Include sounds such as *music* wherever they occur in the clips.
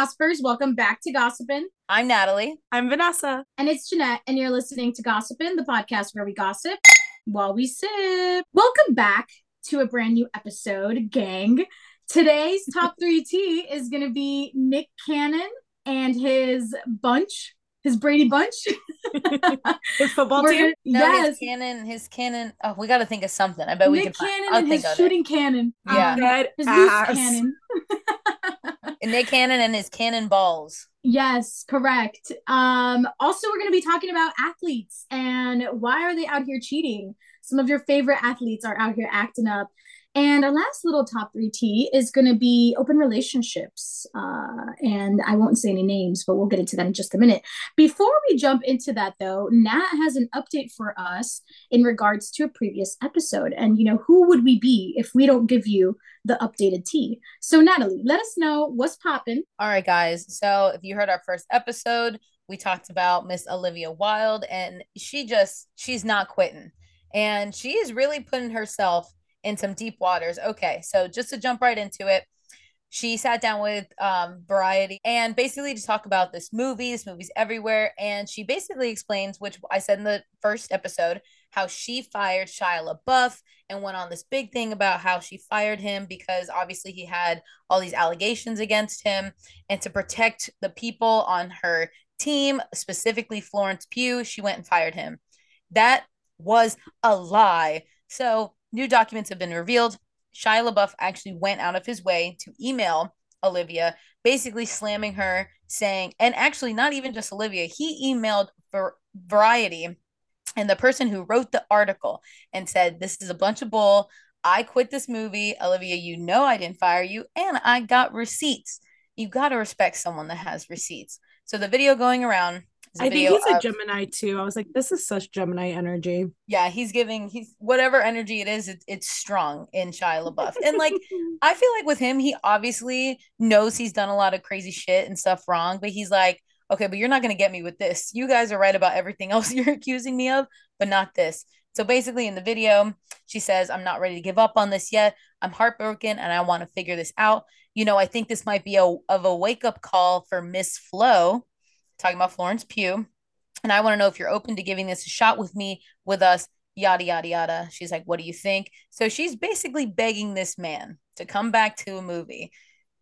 gossipers. Welcome back to Gossipin. I'm Natalie. I'm Vanessa. And it's Jeanette, and you're listening to Gossipin, the podcast where we gossip while we sip. Welcome back to a brand new episode, gang. Today's *laughs* top three T is going to be Nick Cannon and his bunch, his Brady bunch. *laughs* his football We're team. gonna- No, yes. his cannon, his cannon. Oh, we got to think of something. I bet we Nick can. find- Cannon I'll and think his of shooting cannon. Yeah. Dead his loose cannon. *laughs* *laughs* it. Nick Cannon and his cannon balls. Yes, correct. Um, also, we're going to be talking about athletes and why are they out here cheating? Some of your favorite athletes are out here acting up. And our last little top three T is going to be open relationships. Uh, and I won't say any names, but we'll get into that in just a minute. Before we jump into that, though, Nat has an update for us in regards to a previous episode. And, you know, who would we be if we don't give you the updated T? So, Natalie, let us know what's popping. All right, guys. So if you heard our first episode, we talked about Miss Olivia Wilde, and she just she's not quitting, and she is really putting herself in some deep waters. Okay, so just to jump right into it, she sat down with um, Variety and basically to talk about this movie. This movie's everywhere, and she basically explains, which I said in the first episode, how she fired Shia LaBeouf and went on this big thing about how she fired him because obviously he had all these allegations against him, and to protect the people on her team, specifically Florence Pugh, she went and fired him. That was a lie. So new documents have been revealed. Shia LaBeouf actually went out of his way to email Olivia, basically slamming her, saying, and actually not even just Olivia, he emailed for Variety and the person who wrote the article and said, This is a bunch of bull. I quit this movie. Olivia, you know I didn't fire you, and I got receipts. You got to respect someone that has receipts. So the video going around I think he's a Gemini too. I was like, this is such Gemini energy. yeah, he's giving he's whatever energy it is, it, it's strong in Shia LaBeouf. And like *laughs* I feel like with him, he obviously knows he's done a lot of crazy shit and stuff wrong, but he's like, okay, but you're not gonna get me with this. You guys are right about everything *laughs* else you're accusing me of, but not this. So basically, in the video, she says, I'm not ready to give up on this yet. I'm heartbroken and I want to figure this out. You know, I think this might be a of a wake up call for Miss Flo, talking about Florence Pugh. And I want to know if you're open to giving this a shot with me, with us, yada, yada, yada. She's like, What do you think? So she's basically begging this man to come back to a movie.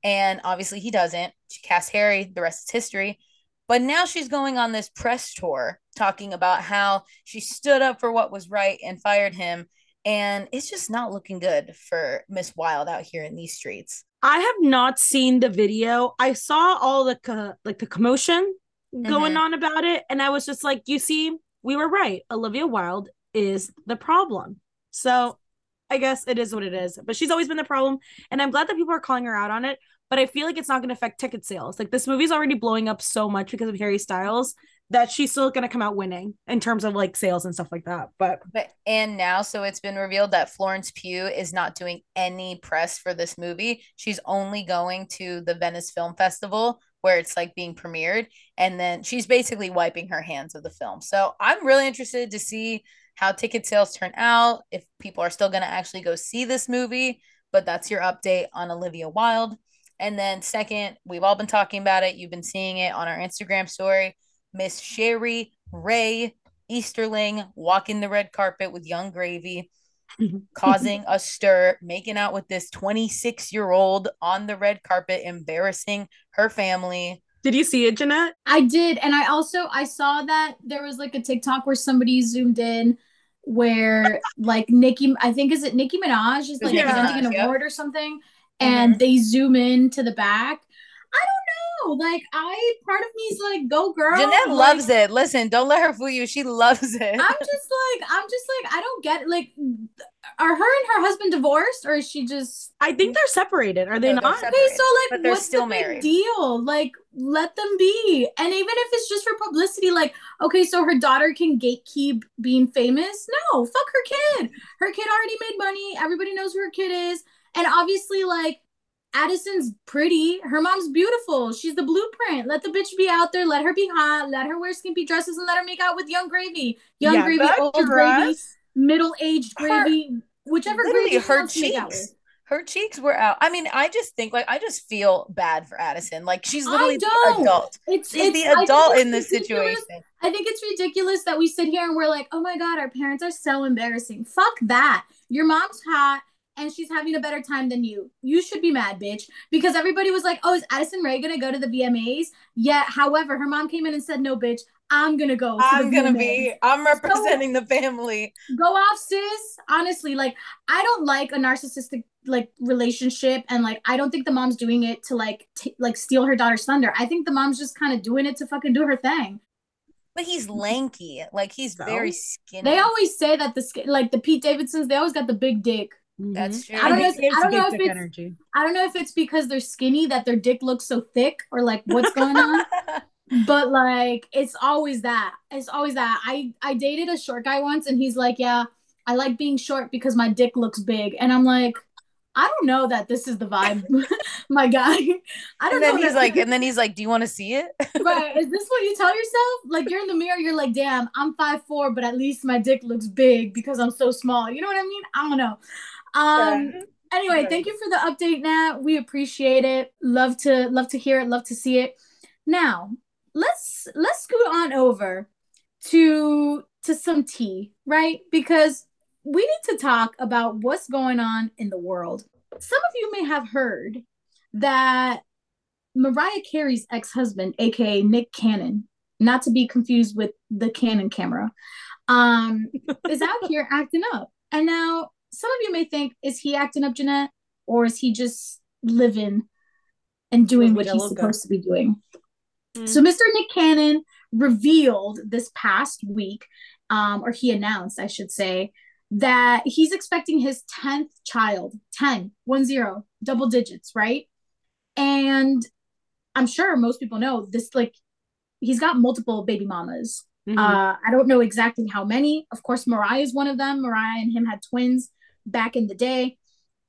And obviously he doesn't. She cast Harry, the rest is history. But now she's going on this press tour talking about how she stood up for what was right and fired him. And it's just not looking good for Miss Wilde out here in these streets. I have not seen the video. I saw all the co- like the commotion going Mhm. on about it, and I was just like, you see, we were right. Olivia Wilde is the problem. So I guess it is what it is. But she's always been the problem, and I'm glad that people are calling her out on it. But I feel like it's not going to affect ticket sales. Like this movie's already blowing up so much because of Harry Styles that she's still going to come out winning in terms of like sales and stuff like that. But But and now, so it's been revealed that Florence Pugh is not doing any press for this movie. She's only going to the Venice Film Festival where it's like being premiered, and then she's basically wiping her hands of the film. So I'm really interested to see how ticket sales turn out, if people are still going to actually go see this movie. But that's your update on Olivia Wilde. And then second, we've all been talking about it. You've been seeing it on our Instagram story. Miss Sheri Ray Easterling walking the red carpet with Yung Gravy, causing a stir, making out with this 26 year old on the red carpet, embarrassing her family. did you see it, Jeanette? I did, and I also I saw that there was like a TikTok where somebody zoomed in where like Nicki, I think is it Nicki Minaj is like Nicki presenting Minaj, an yep. award or something, and mm-hmm. they zoom in to the back. I don't know, like I part of me is like, go girl. Jeanette like, loves it. Listen, don't let her fool you. She loves it. I'm just like I'm just like I don't get it. Like, are her and her husband divorced, or is she just I think they're separated. Are they No, they're not? Okay, so like, what's still the big married. deal? Like, let them be. And even if it's just for publicity, like, okay, so her daughter can gatekeep being famous. No, fuck her kid. Her kid already made money. Everybody knows who her kid is. And obviously, like, Addison's pretty. Her mom's beautiful. She's the blueprint. Let the bitch be out there. Let her be hot. Let her wear skimpy dresses and let her make out with young gravy. Young Yeah, gravy, old gravy, middle aged Her- gravy, whichever gravy her wants to make out cheeks. her cheeks were out. I mean, I just think like I just feel bad for Addison. Like she's literally the adult. It's She's it's the adult in this situation. I think it's ridiculous that we sit here and we're like, oh my God, our parents are so embarrassing. Fuck that. Your mom's hot and she's having a better time than you. You should be mad, bitch. Because everybody was like, oh, is Addison Rae gonna go to the VMAs? Yet, however, her mom came in and said, no, bitch, I'm gonna go. To I'm the gonna VMAs. be. I'm representing the family. Go off, sis. Honestly, like, I don't like a narcissistic like relationship and like I don't think the mom's doing it to like t- like steal her daughter's thunder. I think the mom's just kind of doing it to fucking do her thing. But he's lanky. Like he's So? very skinny. They always say that the sk- like the Pete Davidsons, they always got the big dick. That's mm-hmm. true. I don't know if- I don't know if it's- energy. I don't know if it's because they're skinny that their dick looks so thick or like what's going on, *laughs* but like it's always that. It's always that. I I dated a short guy once and he's like, "Yeah, I like being short because my dick looks big." And I'm like, "I don't know that this is the vibe, *laughs* my guy." I don't and then know. he's like, and then he's like, "Do you want to see it?" *laughs* right, is this what you tell yourself? Like you're in the mirror, you're like, "Damn, I'm five four, but at least my dick looks big because I'm so small." You know what I mean? I don't know. Um anyway thank you for the update nat. We appreciate it. Love to love to hear it love to see it. Now let's let's scoot on over to to some tea right? Because we need to talk about what's going on in the world. Some of you may have heard that mariah carey's ex-husband aka nick cannon not to be confused with the canon camera um is out here *laughs* acting up. And now some of you may think, is he acting up, Jeanette? Or is he just living and doing what he's supposed to be doing? Mm. So Mr. Nick Cannon revealed this past week, um, or he announced, I should say, that he's expecting his 10th child, 10, one zero, double digits, right? And I'm sure most people know this, like, he's got multiple baby mamas. Mhm. Uh, I don't know exactly how many. Of course, Mariah is one of them. Mariah and him had twins back in the day.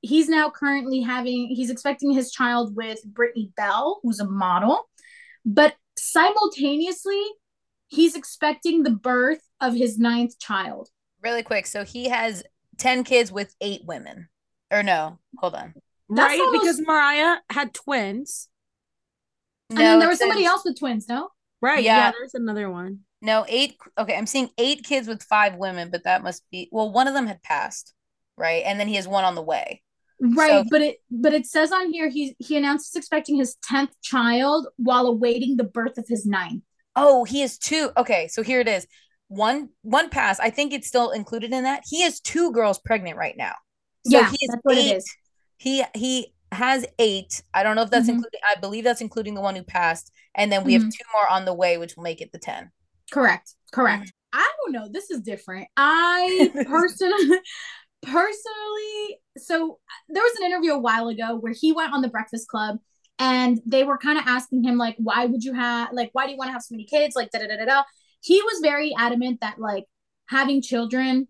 He's now currently having, he's expecting his child with Brittany Bell, who's a model. But simultaneously, he's expecting the birth of his ninth child. really quick. So he has ten kids with eight women, or no? Hold on. That's right? almost- Because Mariah had twins. and then there was somebody says- else with twins, no? Right. Yeah. Yeah. there's another one. No, eight. Okay, I'm seeing eight kids with five women, but that must be well. One of them had passed, right? And then he has one on the way. Right, So- but it but it says on here he he announced he's expecting his 10th child while awaiting the birth of his ninth. Oh, he has two. Okay, so here it is. One one pass. I think it's still included in that. He has two girls pregnant right now. So Yeah, he has that's what it eight. is. He he has eight. I don't know if that's Mhm. including. I believe that's including the one who passed, and then we have Mhm. two more on the way, which will make it the ten. Correct. Correct. I don't know. This is different. I *laughs* personally personally so there was an interview a while ago where he went on the Breakfast Club and they were kind of asking him like why would you have like why do you want to have so many kids? Like da da da da da. He was very adamant that like having children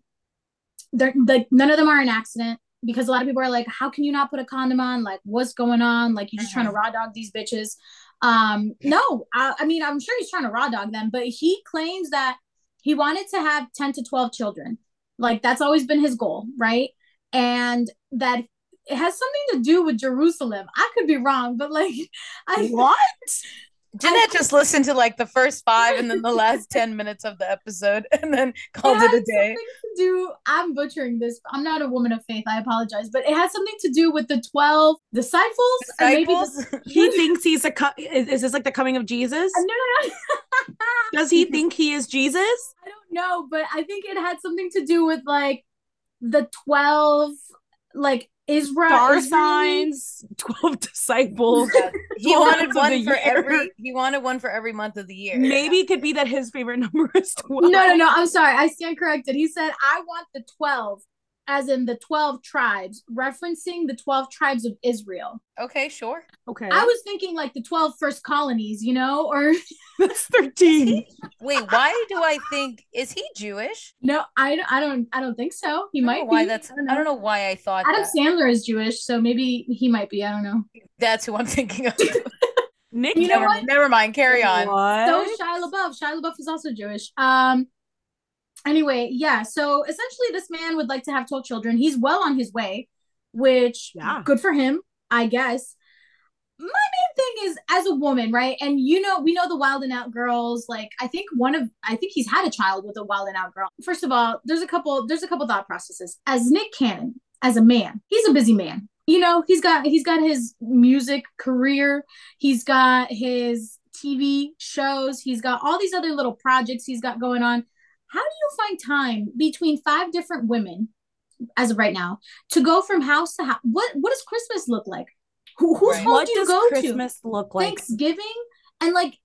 they're like none of them are an accident because a lot of people are like how can you not put a condom on? Like what's going on? Like you're just trying to raw dog these bitches. Um no I, I mean i'm sure he's trying to raw dog them but he claims that he wanted to have 10 to 12 children like that's always been his goal right and that it has something to do with jerusalem i could be wrong but like *laughs* i What? Jeanette just listened to like the first five and then the *laughs* last 10 minutes of the episode *laughs* and then called has it a day. to do i'm butchering this i'm not a woman of faith i apologize but it has something to do with the 12 disciples, maybe the- Disciples? *laughs* He thinks he's a. Co- is, is this like the coming of Jesus? no no no Does he think he is Jesus? I don't know, but I think it had something to do with like the 12 like Israel Star Israeli- signs, *laughs* twelve disciples. he Twelve wanted one for year. every he wanted one for every month of the year. Maybe it could be that his favorite *laughs* number is twelve. No, no, no. I'm sorry. I stand corrected. He said, I want the 12, as in the 12 tribes, referencing the 12 tribes of Israel. Okay, sure. Okay, I was thinking like the 12 first colonies, you know, or *laughs* that's thirteen. Wait, why do I think is he Jewish? no, I, I don't, I don't think so. He I might know why be. that's I I don't know why I thought Adam that. Sandler is Jewish, so maybe he might be. I don't know. That's who I'm thinking of. *laughs* Nick, You know never, what? never mind, carry on. What? So is Shia LaBeouf. Shia LaBeouf is also Jewish. Um. Anyway, yeah. So essentially, this man would like to have twelve children. He's well on his way. which Yeah. good for him, I guess. My main thing is as a woman, right? And you know, we know the Wild and Out girls. Like, I think one of, I think he's had a child with a Wild and Out girl. First of all, there's a couple, there's a couple thought processes. As Nick Cannon, as a man, he's a busy man. You know, he's got he's got his music career, he's got his TV shows, he's got all these other little projects he's got going on. How do you find time between five different women as of right now to go from house to house? What what does Christmas look like? Who, whose Right. home What do you does go Christmas look like? Thanksgiving and like,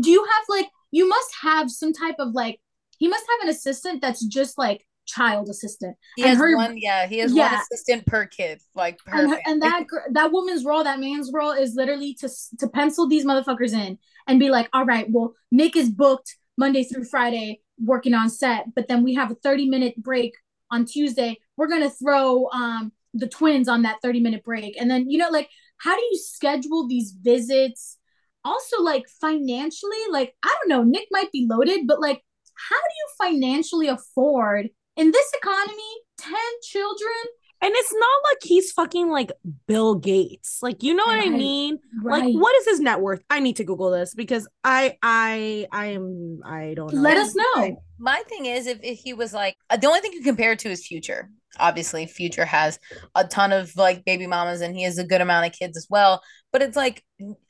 do you have like you must have some type of like he must have an assistant that's just like child assistant He And has her- one, yeah, he has one assistant per kid. Like and, her, and that that woman's role, that man's role, is literally to to pencil these motherfuckers in and be like, all right, well, Nick is booked Monday through Friday working on set, but then we have a thirty minute break on Tuesday. We're gonna throw um the twins on that thirty minute break, and then you know, like, how do you schedule these visits? Also, like financially, like I don't know, Nick might be loaded, but like, how do you financially afford in this economy ten children? And it's not like he's fucking like Bill Gates. Like, you know what I mean? Right. Like, what is his net worth? I need to Google this because I, I, I am, I don't know. Let us know. My thing is, if, if he was like, uh, the only thing you compare to is Future. Obviously, Future has a ton of like baby mamas, and he has a good amount of kids as well. But it's like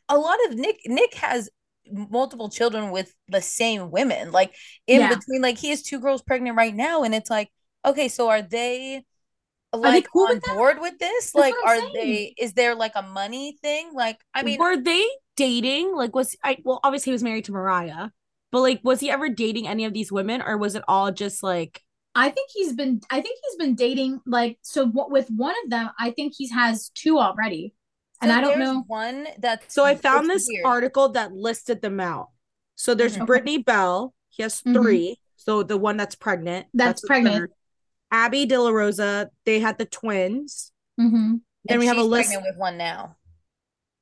a lot of Nick. Nick has multiple children with the same women. Like in Yeah. between, like he has two girls pregnant right now, and it's like, okay, so are they? They Like cool on with that? board with this? That's like, are saying. they? Is there like a money thing? Like, I mean, were they dating? Like, was I? Well, obviously he was married to Mariah, but like, was he ever dating any of these women, or was it all just like? I think he's been. I think he's been dating like so. w- With one of them, I think he has two already, and I don't know. one that's So I found this weird. article that listed them out. So there's Mhm. Brittany Bell. He has Mhm. 3 So the one that's pregnant. That's the pregnant. Third. Abby De La Rosa. They had the twins. hmm Then And we have a list. with one now.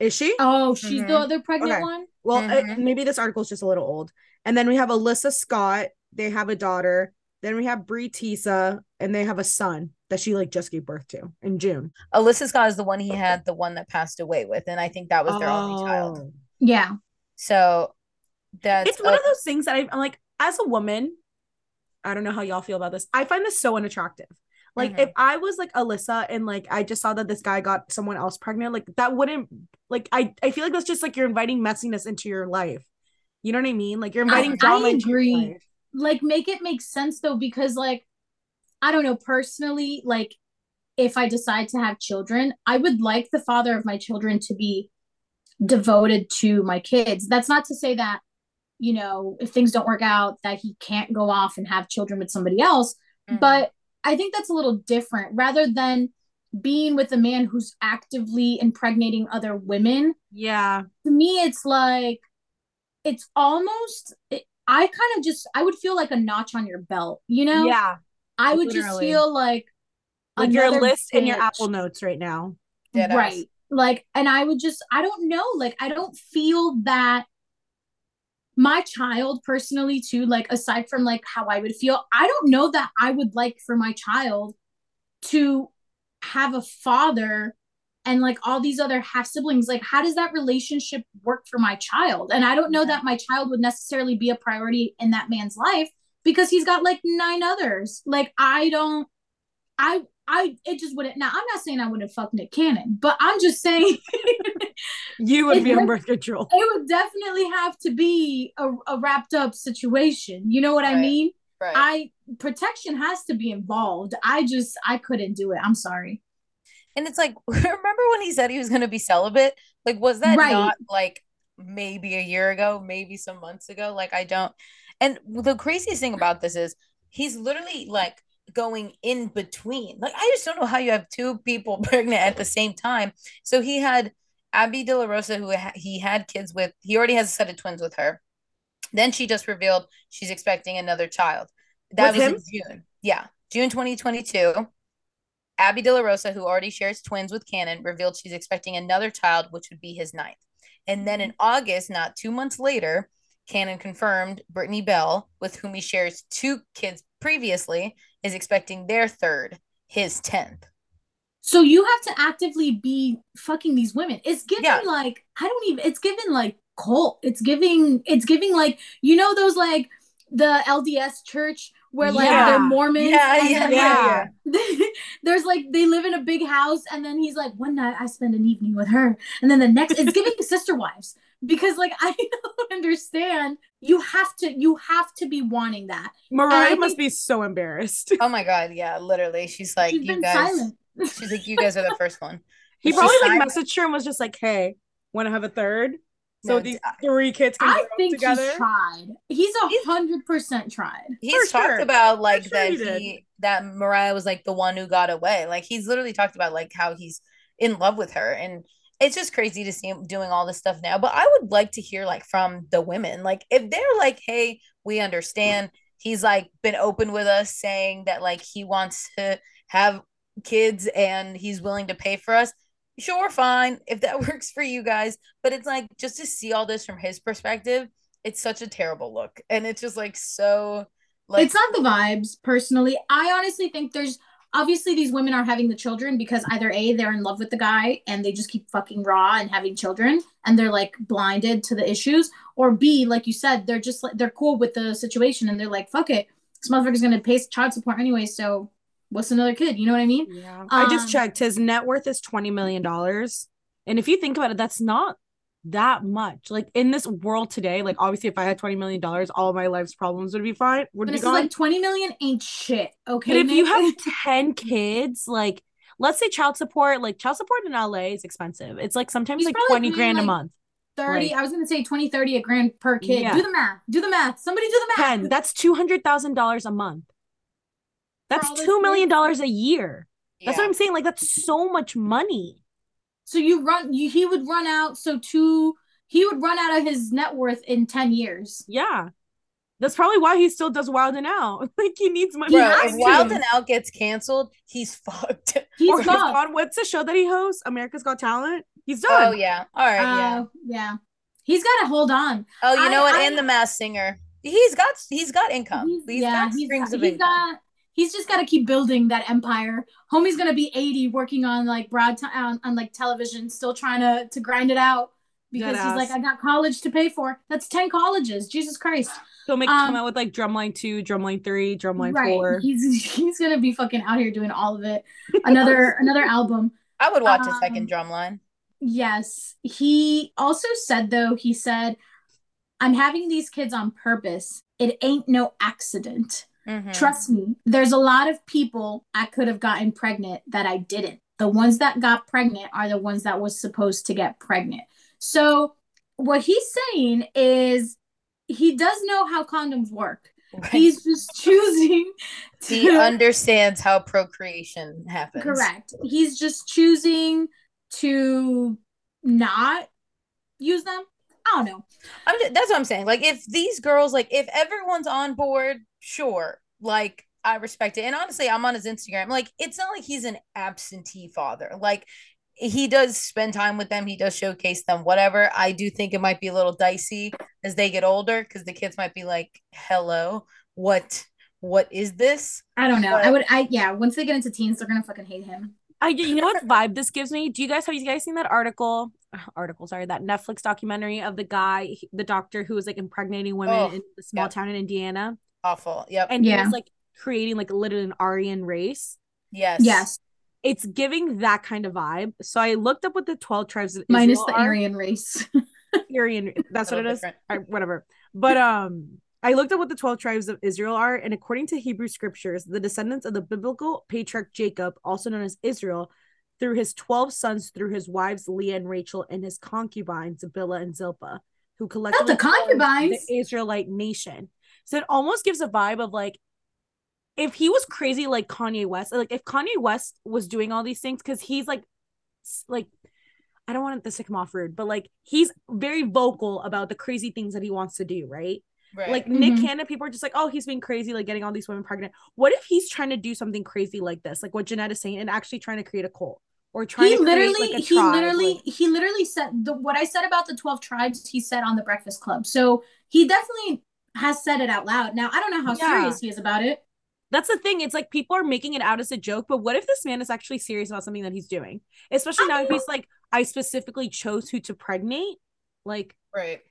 Is she? Oh, she's the Mhm. other pregnant Okay. one. Well, uh, Mhm. maybe this article is just a little old. And then we have Alyssa Scott. They have a daughter. Then we have Bre Tiesi, and they have a son that she like just gave birth to in June. Alyssa Scott is the one he had, the one that passed away with, and I think that was their only child. Oh. Yeah, So that's It's one a- of those things that I, I'm like, as a woman, I don't know how y'all feel about this. I find this so unattractive. Like Mhm. if I was like Alyssa and like I just saw that this guy got someone else pregnant, like that wouldn't like I I feel like that's just like you're inviting messiness into your life. You know what I mean? Like you're inviting I drama your agree. like make it make sense though, because like I don't know personally, like if I decide to have children, I would like the father of my children to be devoted to my kids. That's not to say that you know if things don't work out that he can't go off and have children with somebody else Mhm. but I think that's a little different rather than being with a man who's actively impregnating other women. Yeah. To me, it's like, it's almost, it, I kind of just, I would feel like a notch on your belt, you know? Yeah. I would just feel like, Like your another list in your. Apple Notes right now. Dead ass. right. Like, and I would just, I don't know, like, I don't feel that my child personally too like aside from like how i would feel i don't know that i would like for my child to have a father and like all these other half siblings. Like how does that relationship work for my child? And i don't know that my child would necessarily be a priority in that man's life because he's got like nine others. Like i don't i i it just wouldn't now i'm not saying i wouldn't fuck nick cannon but i'm just saying *laughs* You would be on It- birth control. it would definitely have to be a, a wrapped up situation. You know what I mean? right. I protection has to be involved. I just I couldn't do it. I'm sorry. and it's like, *laughs* remember when he said he was going to be celibate? Like, was that Right. not like maybe a year ago, maybe some months ago? Like, I don't. And the craziest thing about this is he's literally like going in between. Like, I just don't know how you have two people *laughs* pregnant at the same time. So he had Abby De La Rosa, who ha- he had kids with. He already has a set of twins with her. Then she just revealed she's expecting another child. That With was in June. Yeah, June 2022. Abby De La Rosa, who already shares twins with Cannon, revealed she's expecting another child, which would be his ninth. And then in mm-hmm. August, not two months later, Cannon confirmed Brittany Bell, with whom he shares two kids previously, is expecting their third, his 10th. So you have to actively be fucking these women. It's giving Yeah. like I don't even. It's giving like cult. It's giving. It's giving like you know those like the LDS church where like Yeah. they're Mormons. Yeah, yeah, yeah, like, *laughs* there's like they live in a big house, and then he's like, one night I spend an evening with her, and then the next it's giving *laughs* sister wives because like *laughs* I don't understand. You have to. You have to be wanting that. Mariah I must think- be so embarrassed. Oh my god, yeah, literally. She's like, She's you been guys. silent. *laughs* She's like, you guys are the first one. *laughs* He She's probably like silent. messaged her and was just like, "Hey, want to have a third? So No, these d- three kids can I grow up think together." he's tried. He's a hundred percent tried. He's For talked sure. about like sure that he he that Mariah was like the one who got away. Like he's literally talked about like how he's in love with her and it's just crazy to see him doing all this stuff now. But I would like to hear like from the women. Like if they're like, hey, we understand. He's like been open with us saying that like he wants to have kids and he's willing to pay for us. Sure, fine, if that *laughs* works for you guys. But it's like just to see all this from his perspective, it's such a terrible look. And it's just like so like it's not the vibes, personally. I honestly think there's obviously these women are having the children because either A, they're in love with the guy and they just keep fucking raw and having children and they're like blinded to the issues, or B, like you said, they're just like they're cool with the situation and they're like, fuck it. This motherfucker's gonna pay child support anyway, so what's another kid? You know what I mean? Yeah. I just Um, checked. His net worth is $20 million. And if you think about it, that's not that much. Like in this world today, like obviously if I had $20 million, all my life's problems would be fine, would But be it's gone. like 20 million ain't shit. Okay. but if you have *laughs* 10 kids, like let's say child support, like child support in LA is expensive. It's like sometimes He's like 20 grand paying, a month. 30, like- I was gonna say 20, 30 a grand per kid. Yeah. Do the math. Do the math. Somebody do the math. 10. That's $200,000 a month. That's $2 million a year. That's what I'm saying. Like that's so much money. So you run you he would run out so two he would run out of his net worth in 10 years. Yeah. That's probably why he still does Wild and Out. *laughs* like he needs money. Bro, if. Wild and Out gets canceled, he's fucked. He's Or he's fucked. on what's the show that he hosts? America's Got Talent. He's done. Oh yeah. All right, yeah. Uh, yeah. He's got to hold on. Oh, you I- know what? I- and the Masked Singer. He's got he's got income. He's, he's yeah, got he's strings got, of he's income. got he's just got to keep building that empire. Homie's going to be 80 working on like broad ti- on, on like television still trying to to grind it out because he's like I got college to pay for. That's 10 colleges. Jesus Christ. He'll make come Um, out with like Drumline two, Drumline three, Drumline right. four. He's he's going to be fucking out here doing all of it. *laughs* Another another album. I would watch a Um, second drumline. Yes. He also said, though, he said, I'm having these kids on purpose. It ain't no accident. Mhm. Trust me, there's a lot of people I could have gotten pregnant that I didn't. The ones that got pregnant are the ones that was supposed to get pregnant. So, what he's saying is he does know how condoms work. Right. He's just *laughs* choosing to he understands how procreation happens. Correct. He's just choosing to not use them. I don't know. I'm just, that's what I'm saying. Like if these girls, like if everyone's on board, sure. Like I respect it. And honestly, I'm on his Instagram. Like it's not like he's an absentee father. Like he does spend time with them. He does showcase them. Whatever. I do think it might be a little dicey as they get older because the kids might be like, "Hello, what? What is this?" I don't know. But- I would. I yeah. Once they get into teens, they're gonna fucking hate him. I you know what vibe this gives me? Do you guys have you guys seen that article? *sighs* Article, sorry, that Netflix documentary of the guy, the doctor who was like impregnating women Oh, in the small yep. town in Indiana, Awful. Yep. and he Yeah. was like creating like literally an Aryan race. yes. Yes, It's giving that kind of vibe. So I looked up what the twelve tribes of minus Israel the are. Aryan race. *laughs* Aryan. That's what it Little is. different. All right, whatever. But um, I looked up what the twelve tribes of Israel are, and according to Hebrew scriptures, the descendants of the biblical patriarch Jacob, also known as Israel, through his twelve sons, through his wives Leah and Rachel, and his concubines Bilhah and Zilpah, who collectively the concubines. the Israelite nation. So it almost gives a vibe of like. If he was crazy like Kanye West, like if Kanye West was doing all these things, because he's like, like I don't want this to come off rude, but like he's very vocal about the crazy things that he wants to do, right? Right. Like Nick Mhm. Cannon, people are just like, oh, he's being crazy, like getting all these women pregnant. What if he's trying to do something crazy like this, like what Jeanette is saying, and actually trying to create a cult or trying He to create, literally, like, a he tribe, literally, like- he literally said the what I said about the twelve tribes. He said on the Breakfast Club. So he definitely has said it out loud. Now I don't know how Yeah. serious he is about it. That's the thing. It's like people are making it out as a joke, but what if this man is actually serious about something that he's doing? Especially now if he's like, I specifically chose who to pregnate. Like, Right.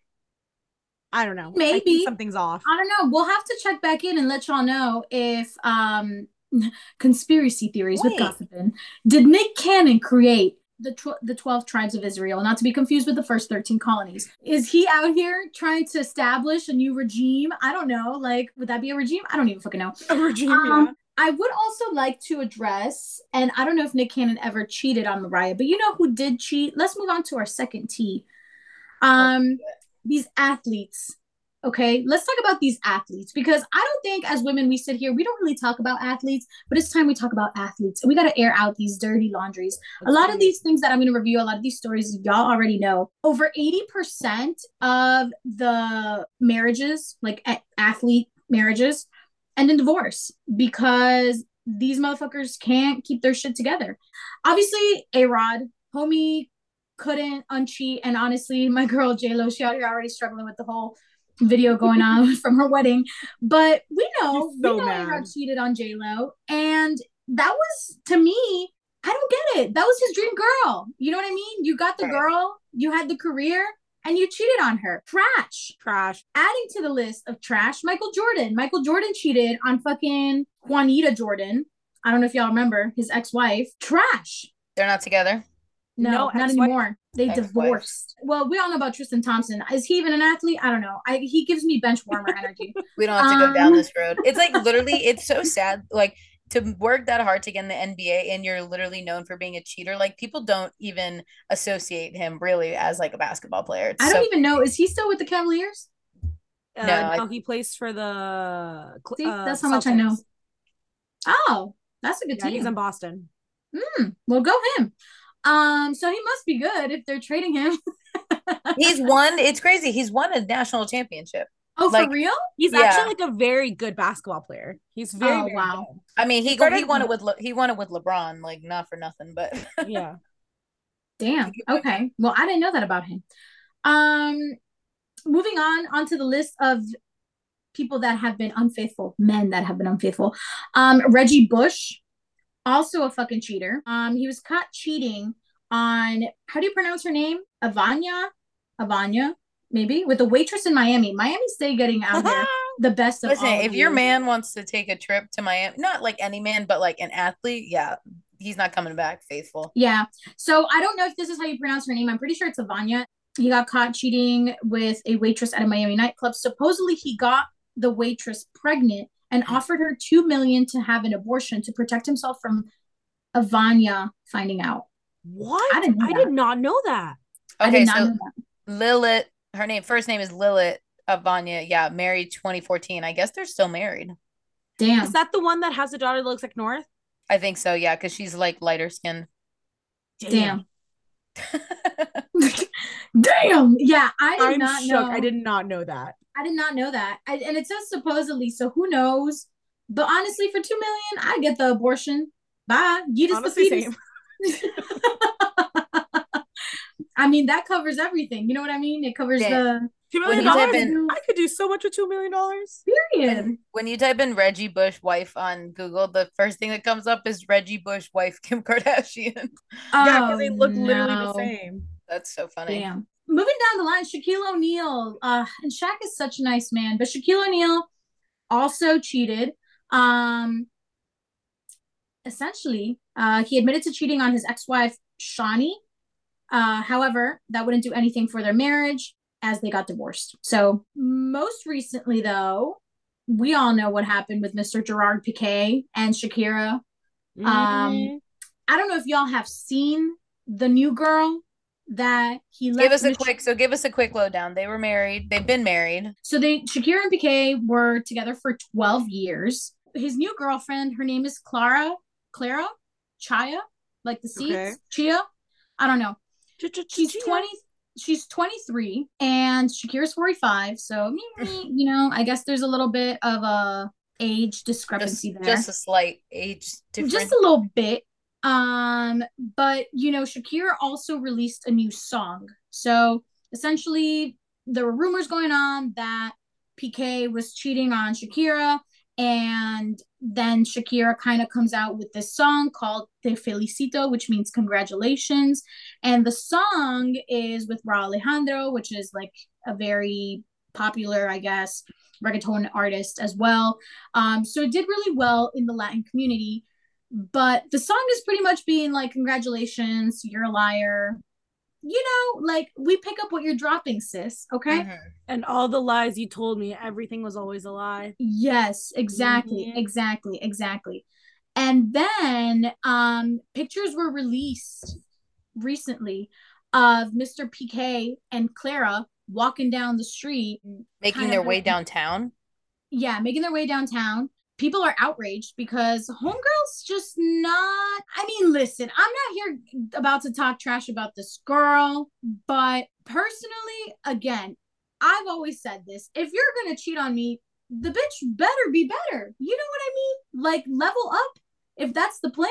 I don't know. Maybe. something's off. I don't know. We'll have to check back in and let y'all know if um *laughs* conspiracy theories with Wait. gossiping. Did Nick Cannon create the tw- the 12 tribes of Israel, not to be confused with the first 13 colonies? Is he out here trying to establish a new regime? I don't know. Like, would that be a regime? I don't even fucking know. Virginia. Um, I would also like to address, and I don't know if Nick Cannon ever cheated on Mariah, but you know who did cheat? Let's move on to our second T. Um, these athletes. Okay, let's talk about these athletes because I don't think as women we sit here, we don't really talk about athletes, but it's time we talk about athletes. And we got to air out these dirty laundries. a lot of these things that I'm going to review, a lot of these stories, y'all already know. Over 80% of the marriages, like athlete marriages, end in divorce because these motherfuckers can't keep their shit together. Obviously, A Rod, homie couldn't uncheat. And honestly, my girl J Lo, she out here already struggling with the whole video going on *laughs* from her wedding. But we know, so we know mad. Cheated on J Lo, and that was to me. I don't get it. That was his dream girl. You know what I mean? You got the Right. girl, you had the career, and you cheated on her. Trash. trash. Adding to the list of trash, Michael Jordan. Michael Jordan cheated on fucking Juanita Jordan. I don't know if y'all remember his ex-wife. Trash. They're not together. No, No, not anymore. They Ex-wife. divorced. Well, we all know about Tristan Thompson. Is he even an athlete? I don't know. I, he gives me bench warmer energy. *laughs* We don't have to go down Um, this road. It's like literally, *laughs* it's so sad. Like to work that hard to get in the NBA and you're literally known for being a cheater. Like people don't even associate him really as like a basketball player. It's I don't so- even know. Is he still with the Cavaliers? Uh, No, I- no, he plays for the. Cl- See, uh, that's how much I know. Oh, that's a good Yeah, he's in Boston. Hmm. Well, go him. Um, so he must be good if they're trading him. *laughs* He's won. It's crazy. He's won a national championship. Oh, Like- for real? He's Yeah. actually like a very good basketball player. He's very, Oh, very wow. I mean, he he won it with Le- he won it with LeBron, like not for nothing, but. *laughs* Yeah. Damn. Okay. Well, I didn't know that about him. Um, moving on onto the list of people that have been unfaithful, men that have been unfaithful. Um, Reggie Bush, also a fucking cheater. Um, he was caught cheating on how do you pronounce her name? Avanya, Avanya, maybe with a waitress in Miami. Miami stay getting out here *laughs* the best of listen, if your you. man wants to take a trip to Miami, not like any man, but like an athlete, yeah, he's not coming back faithful. Yeah. So I don't know if this is how you pronounce her name. I'm pretty sure it's Avanya. He got caught cheating with a waitress at a Miami nightclub. Supposedly he got the waitress pregnant and mm-hmm. offered her two million to have an abortion to protect himself from Avanya finding out. What? I didn't know I that. did not know that. I Okay, did not so know that. Lilith, her name first name is Lilith Avanya. Yeah, married 2014. I guess they're still married. Damn. Is that the one that has a daughter that looks like North? I think so. Yeah, because she's like lighter skinned. Damn. *laughs* *laughs* Damn. Yeah, I did I'm not shook. know. I did not know that. I did not know that. I, and it says supposedly, so who knows? But honestly, for two million, I get the abortion. Bye. Get us the fetus. same. *laughs* I mean, that covers everything. You know what I mean? It covers Yeah. the Two When million you type dollars. in- I could do so much with two million dollars. period. when, when you type in Reggie Bush wife on Google, the first thing that comes up is Reggie Bush wife *laughs* Kim Kardashian. yeah, Oh, because they look literally the oh. same. That's so funny. Damn. Moving down the line, Shaquille O'Neal. Uh, and Shaq is such a nice man, but Shaquille O'Neal also cheated. Um, essentially, uh, he admitted to cheating on his ex-wife Shaunie. Uh, however, that wouldn't do anything for their marriage as they got divorced. So most recently, though, we all know what happened with Mr. Gerard Piqué and Shakira. Um, Mhm. I don't know if y'all have seen the new girl that he left. Give us a Mich- quick so give us a quick lowdown. They were married. They've been married. So they Shakira and Piqué were together for 12 years. His new girlfriend, her name is Clara, Clara, Chaya, like the seeds, Okay. Chia. I don't know. She's 20 she's 23 and Shakira's 45. So meh, meh, *laughs* you know, I guess there's a little bit of a age Just, discrepancy there. just a slight age difference. just a little bit um but you know shakira also released a new song so essentially there were rumors going on that Piqué was cheating on shakira And then Shakira kind of comes out with this song called Te Felicito, which means congratulations. And the song is with Rauw Alejandro, which is like a very popular, I guess, reggaeton artist as well. Um, so it did really well in the Latin community. But the song is pretty much being like, congratulations, you're a liar. You know, like we pick up what you're dropping, sis. Okay. Mhm. And all the lies you told me, everything was always a lie. Yes, exactly, Mhm. exactly, exactly. And then um pictures were released recently of Mr. Piqué and Clara walking down the street, Making their of way downtown. yeah, making their way downtown. People are outraged because Homegirl's just not. I mean, listen, I'm not here about to talk trash about this girl, but personally, again, I've always said this if you're gonna cheat on me, the bitch better be better. You know what I mean? Like, level up if that's the plan.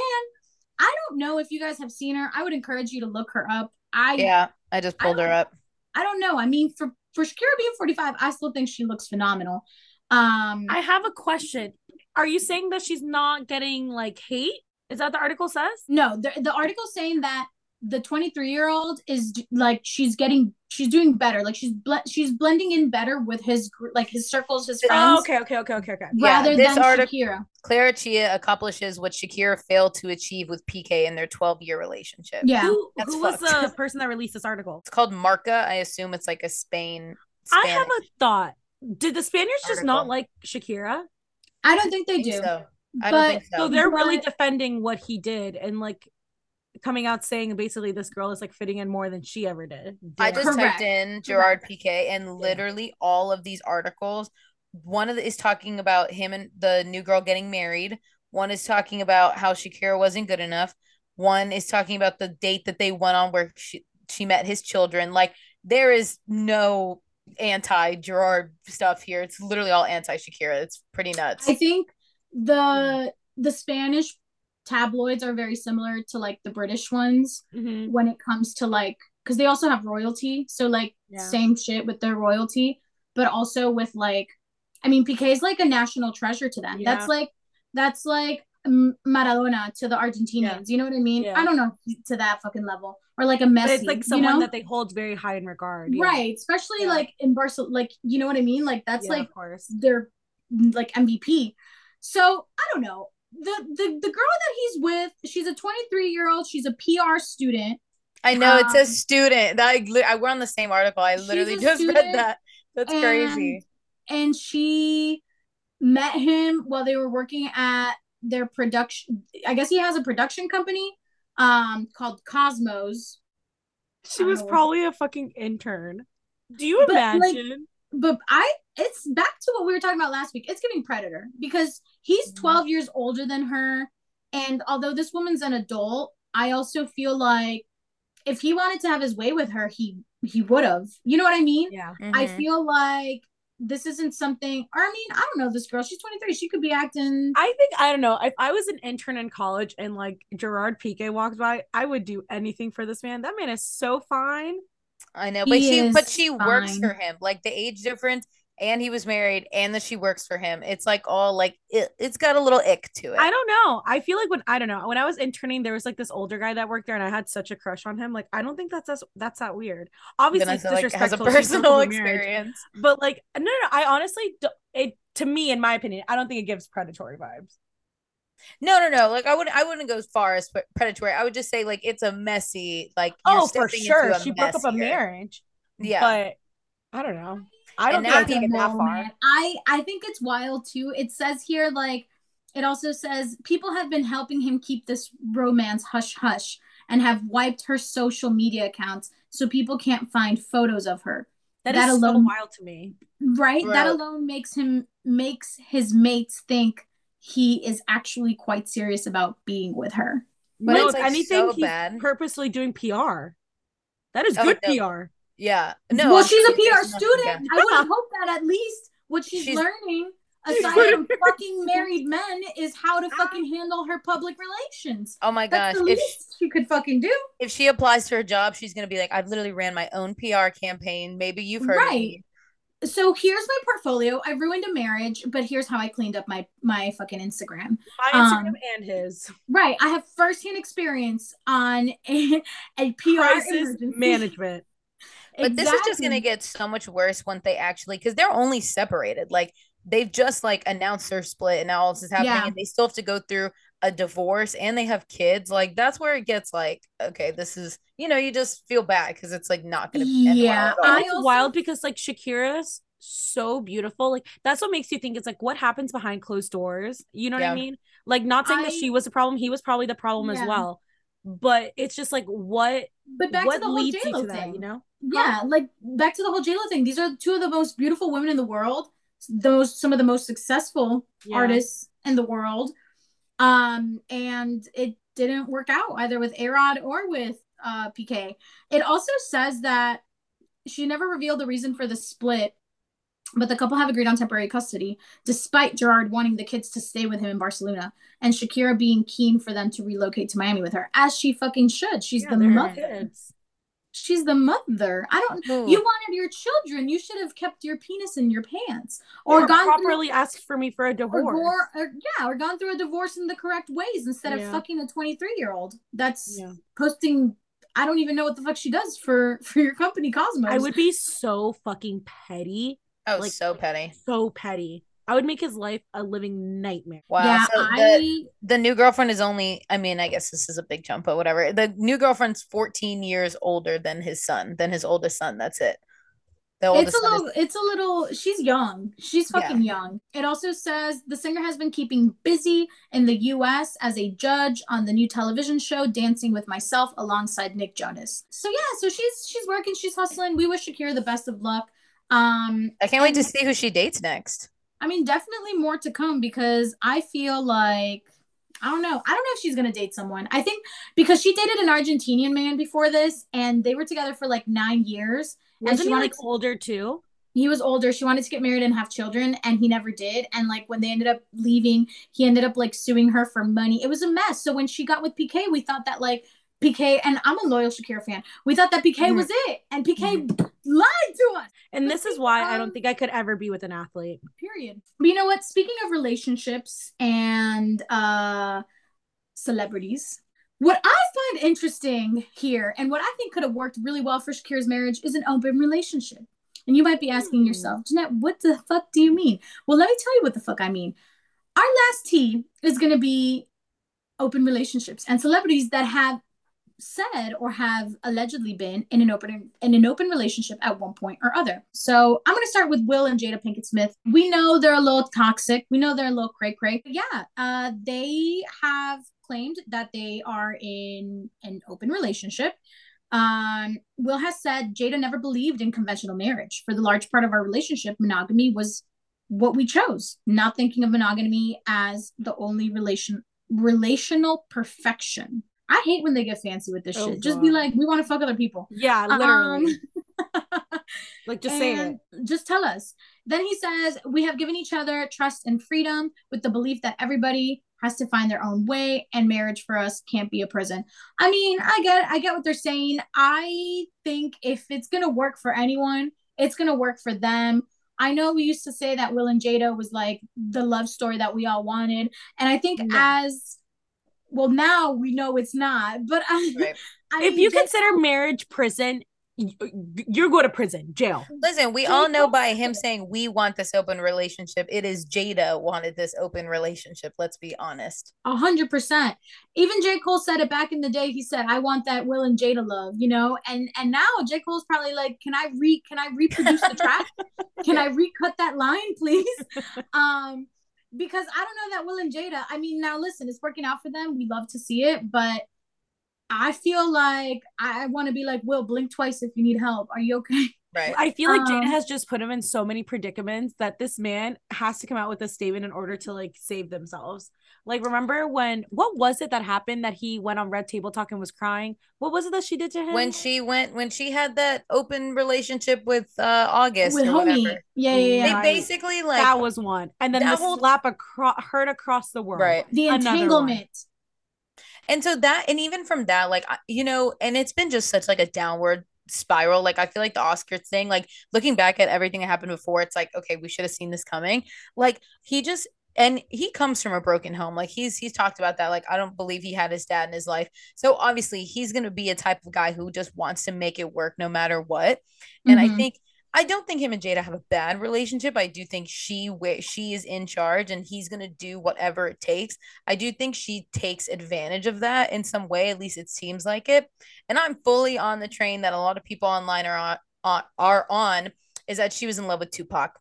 I don't know if you guys have seen her. I would encourage you to look her up. I Yeah, I just I pulled her up. I don't know. I mean, for for Shakira being 45, I still think she looks phenomenal. Um I have a question. Are you saying that she's not getting like hate? Is that the article says? No, the the article saying that the 23 year old is like she's getting she's doing better. Like she's ble- she's blending in better with his gr- like his circles, his oh, friends, Oh, okay, okay, okay, okay, okay. Yeah, rather this than artic- Shakira. Clara Chia accomplishes what Shakira failed to achieve with Piqué in their 12 year relationship. Yeah, Who, That's who was the *laughs* person that released this article? It's called Marca. I assume it's like a Spain. I have a thought. Did the Spaniards just not like Shakira? I don't think they think do. so. I but don't think so. So they're really defending what he did and like coming out saying basically this girl is like fitting in more than she ever did. I just Correct. typed in Gerard Piqué and literally all of these articles. One of the, is talking about him and the new girl getting married. One is talking about how Shakira wasn't good enough. One is talking about the date that they went on where she she met his children. Like there is no anti Gerard stuff here. It's literally all anti Shakira. It's pretty nuts. I think the the Spanish tabloids are very similar to like the British ones Mhm. when it comes to like because they also have royalty. So like Yeah. same shit with their royalty, but also with like I mean Piqué is like a national treasure to them. Yeah. That's like that's like M- Maradona to the Argentinians. You know what I mean? Yeah. I don't know to that fucking level or like a But Messi. it's like you someone know? that they hold very high in regard. yeah. right, especially Yeah. like in Barcelona. Like you know what I mean? Like that's Yeah, like of course. their like MVP. So I don't know. The the the girl that he's with, she's a 23 year old. She's a PR student. I know it um, says student. I, I we're on the same article. I literally a just read that. That's crazy. and she met him while they were working at their production. I guess he has a production company um called Kosmos. She was Oh. probably a fucking intern. Do you But, like, imagine? But I it's back to what we were talking about last week. It's giving predator because he's Mhm. 12 years older than her and although this woman's an adult, I also feel like if he wanted to have his way with her, he he would have. You know what I mean? yeah. I Mhm. feel like this isn't something or I mean, I don't know this girl. She's 23. She could be acting I think I don't know. If I was an intern in college and like Gerard Piqué walked by, I would do anything for this man. That man is so fine. I know, but He she but is she works for him. Like the age difference, and he was married, and that she works for him. It's like all like it, it's got a little ick to it. I don't know. I feel like when I don't know when I was interning, there was like this older guy that worked there, and I had such a crush on him. Like I don't think that's that's, that's that weird. Obviously, it's like has a disrespectful. Personal a marriage. experience. but like no, no, no. I honestly, it to me, in my opinion, I don't think it gives predatory vibes. No, no, no. Like I wouldn't I wouldn't go as far as predatory. I would just say like it's a messy like Oh, for sure, she broke up a here. marriage. Yeah. but I don't know. I don't And think now I take it that far. I I think it's wild too. It says here like it also says people have been helping him keep this romance hush hush and have wiped her social media accounts so people can't find photos of her. that that is so alone- wild to me. Right? That alone makes him makes his mates think he is actually quite serious about being with her. But no, it's, if like, anything, so he's bad. purposely doing PR. That is Oh, good no. PR. Yeah. No. well, I'm she's a PR student. I would hope that at least what she's, She's- learning, aside learning- from fucking married men, is how to fucking handle her public relations. Oh my That's gosh. the If least she could fucking do. if she applies to her job, she's gonna be like, I've literally ran my own PR campaign. Maybe you've heard Right. me. so here's my portfolio. I ruined a marriage, but here's how I cleaned up my my fucking Instagram. My Instagram Um, and his Right, I have firsthand experience on *laughs* a, a PR crisis emergency. management. But this is just gonna get so much worse once they actually because they're only separated. Like they've just like announced their split and now all this is happening Yeah. and they still have to go through a divorce and they have kids. Like that's where it gets like, okay, this is you know, you just feel bad because it's like not gonna end well Yeah, at all. And I it's also- wild because like Shakira's so beautiful. Like that's what makes you think it's like what happens behind closed doors. You know what I mean? Like not saying that she was the problem, he was probably the problem as well. But it's just like what But back what to the whole leads you JLo to that, thing. you know? Yeah, like back to the whole JLo thing. These are two of the most beautiful women in the world. Those some of the most successful Yeah. artists in the world. Um, and it didn't work out either with Arod or with uh Piqué. It also says that she never revealed the reason for the split, but the couple have agreed on temporary custody, despite Gerard wanting the kids to stay with him in Barcelona and Shakira being keen for them to relocate to Miami with her, as she fucking should. She's Yeah, the mother. kids. She's the mother. I don't Ooh. you wanted your children. You should have kept your penis in your pants, Or, or, gone properly asked for me for a through, or, divorce. gore, or yeah, or gone through a divorce in the correct ways instead Yeah. of fucking a twenty three year old that's Yeah. posting. I don't even know what the fuck she does for for your company, Kosmos. I would be so fucking petty. Oh, like- so petty. So petty. I would make his life a living nightmare. Wow. yeah, so the I the new girlfriend is only I mean, I guess this is a big jump, but whatever. The new girlfriend's 14 years older than his son, than his oldest son. That's it. The it's a son is- little it's a little she's young she's Yeah. fucking young it also says the singer has been keeping busy in the us as a judge on the new television show dancing with myself alongside nick jonas so yeah so she's she's working she's hustling we wish shakira the best of luck um I can't wait to see who she dates next. I mean definitely more to come because i feel like I don't know. I don't know if she's gonna date someone. I think because she dated an Argentinian man before this, and they were together for like nine years. And Wasn't she he wanted like older too? he was older. She wanted to get married and have children, and he never did. And like when they ended up leaving, he ended up like suing her for money. It was a mess. So when she got with Piqué, we thought that like Piqué, and I'm a loyal Shakira fan. We thought that Piqué Mhm. was it, and Piqué lied to us. And this is why I um, don't think I could ever be with an athlete. Period. But you know what? Speaking of relationships and uh celebrities, what I find interesting here, and what I think could have worked really well for Shakira's marriage, is an open relationship. And you might be asking Hmm. yourself, Jeanette, what the fuck do you mean? Well, let me tell you what the fuck I mean. Our last T is going to be open relationships and celebrities that have said or have allegedly been in an open in an open relationship at one point or other. So I'm gonna start with Will and Jada Pinkett Smith. We know they're a little toxic. We know they're a little cray cray. Yeah, uh, they have claimed that they are in an open relationship. Um, Will has said Jada never believed in conventional marriage. For the large part of our relationship, monogamy was what we chose. Not thinking of monogamy as the only relation relational perfection. I hate when they get fancy with this Oh, shit. Just be like, we want to fuck other people. Yeah, literally. Um, *laughs* like just say it. Just tell us. Then he says, We have given each other trust and freedom with the belief that everybody has to find their own way and marriage for us can't be a prison. I mean, I get I get what they're saying. I think if it's gonna work for anyone, it's gonna work for them. I know we used to say that Will and Jada was like the love story that we all wanted. And I think No. as well now we know it's not. But I, Right. *laughs* I if mean, you J. consider marriage prison, you're going to prison, jail. Listen, we all know by him saying we want this open relationship. It is Jada wanted this open relationship. Let's be honest. A hundred percent. Even J. Cole said it back in the day. He said, "I want that Will and Jada love," you know. And and now J. Cole's probably like, "Can I re? Can I reproduce the track? *laughs* Can I recut that line, please?" *laughs* Um, because I don't know that Will and Jada. I mean, now listen, it's working out for them. We love to see it, but I feel like I want to be like Will. Blink twice if you need help. Are you okay? Right. I feel like Jada Um, has just put him in so many predicaments that this man has to come out with a statement in order to like save themselves. Like, remember when what was it that happened that he went on Red Table Talk and was crying? What was it that she did to him? when she went when she had that open relationship with uh August With or homie, whatever. yeah, yeah, They yeah. Right. basically like that was one, and then that the whole- slap across heard across the world. right. The Another entanglement. And so that and even from that like you know and it's been just such like a downward spiral. Like I feel like the Oscar thing, like looking back at everything that happened before, it's like, okay, we should have seen this coming. Like he just and he comes from a broken home. Like he's he's talked about that. Like I don't believe he had his dad in his life. So obviously he's gonna be a type of guy who just wants to make it work no matter what. And Mhm. I think I don't think him and Jada have a bad relationship. I do think she she is in charge and he's gonna do whatever it takes. I do think she takes advantage of that in some way. At least it seems like it. And I'm fully on the train that a lot of people online are on, on are on is that she was in love with Tupac.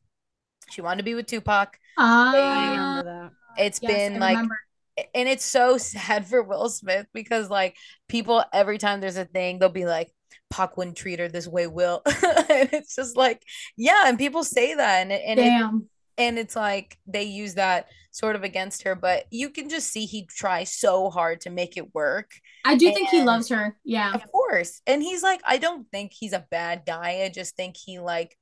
She wanted to be with Tupac. Ah. It's yes, been I like remember. and it's so *laughs* sad for Will Smith because like people every time there's a thing they'll be like Pac wouldn't treat her this way Will *laughs* and it's just like yeah and people say that and it, and it, Damn. and it's like they use that sort of against her but you can just see he tries so hard to make it work I do think he loves her. Yeah. of course and he's like I don't think he's a bad guy I just think he like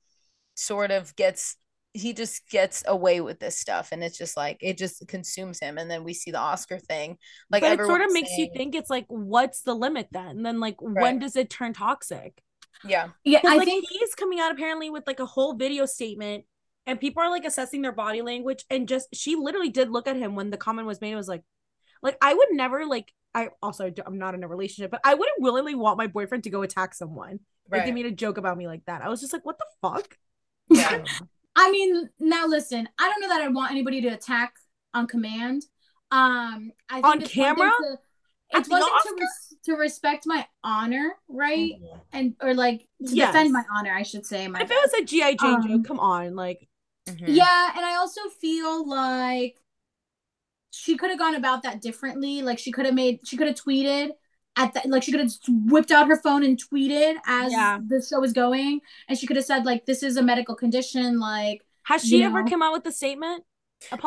sort of gets he just gets away with this stuff and it's just like it just consumes him and then we see the Oscar thing like but it sort of everyone's makes you think it's like, what's the limit then? And then like, when does it turn toxic? yeah Yeah, I like think he's coming out apparently with like a whole video statement, and people are like assessing their body language, and just she literally did look at him when the comment was made. It was like, like I would never like. I also I'm not in a relationship, but I wouldn't willingly want my boyfriend to go attack someone. Like they right made a joke about me like that. I was just like, what the fuck? yeah *laughs* I mean, now listen, I don't know that I want anybody to attack on command. Um, I think On it's one camera? to- At It's the one to, res- to respect my honor, right? Mhm. And or like to Yes. defend my honor, I should say. My if it was a GI Jane Um, joke, come on, like Mhm. Yeah, and I also feel like she could have gone about that differently. Like she could have made, she could have tweeted at that, like she could have whipped out her phone and tweeted as Yeah. the show was going, and she could have said like, "This is a medical condition." Like, has she ever know? come out with a statement?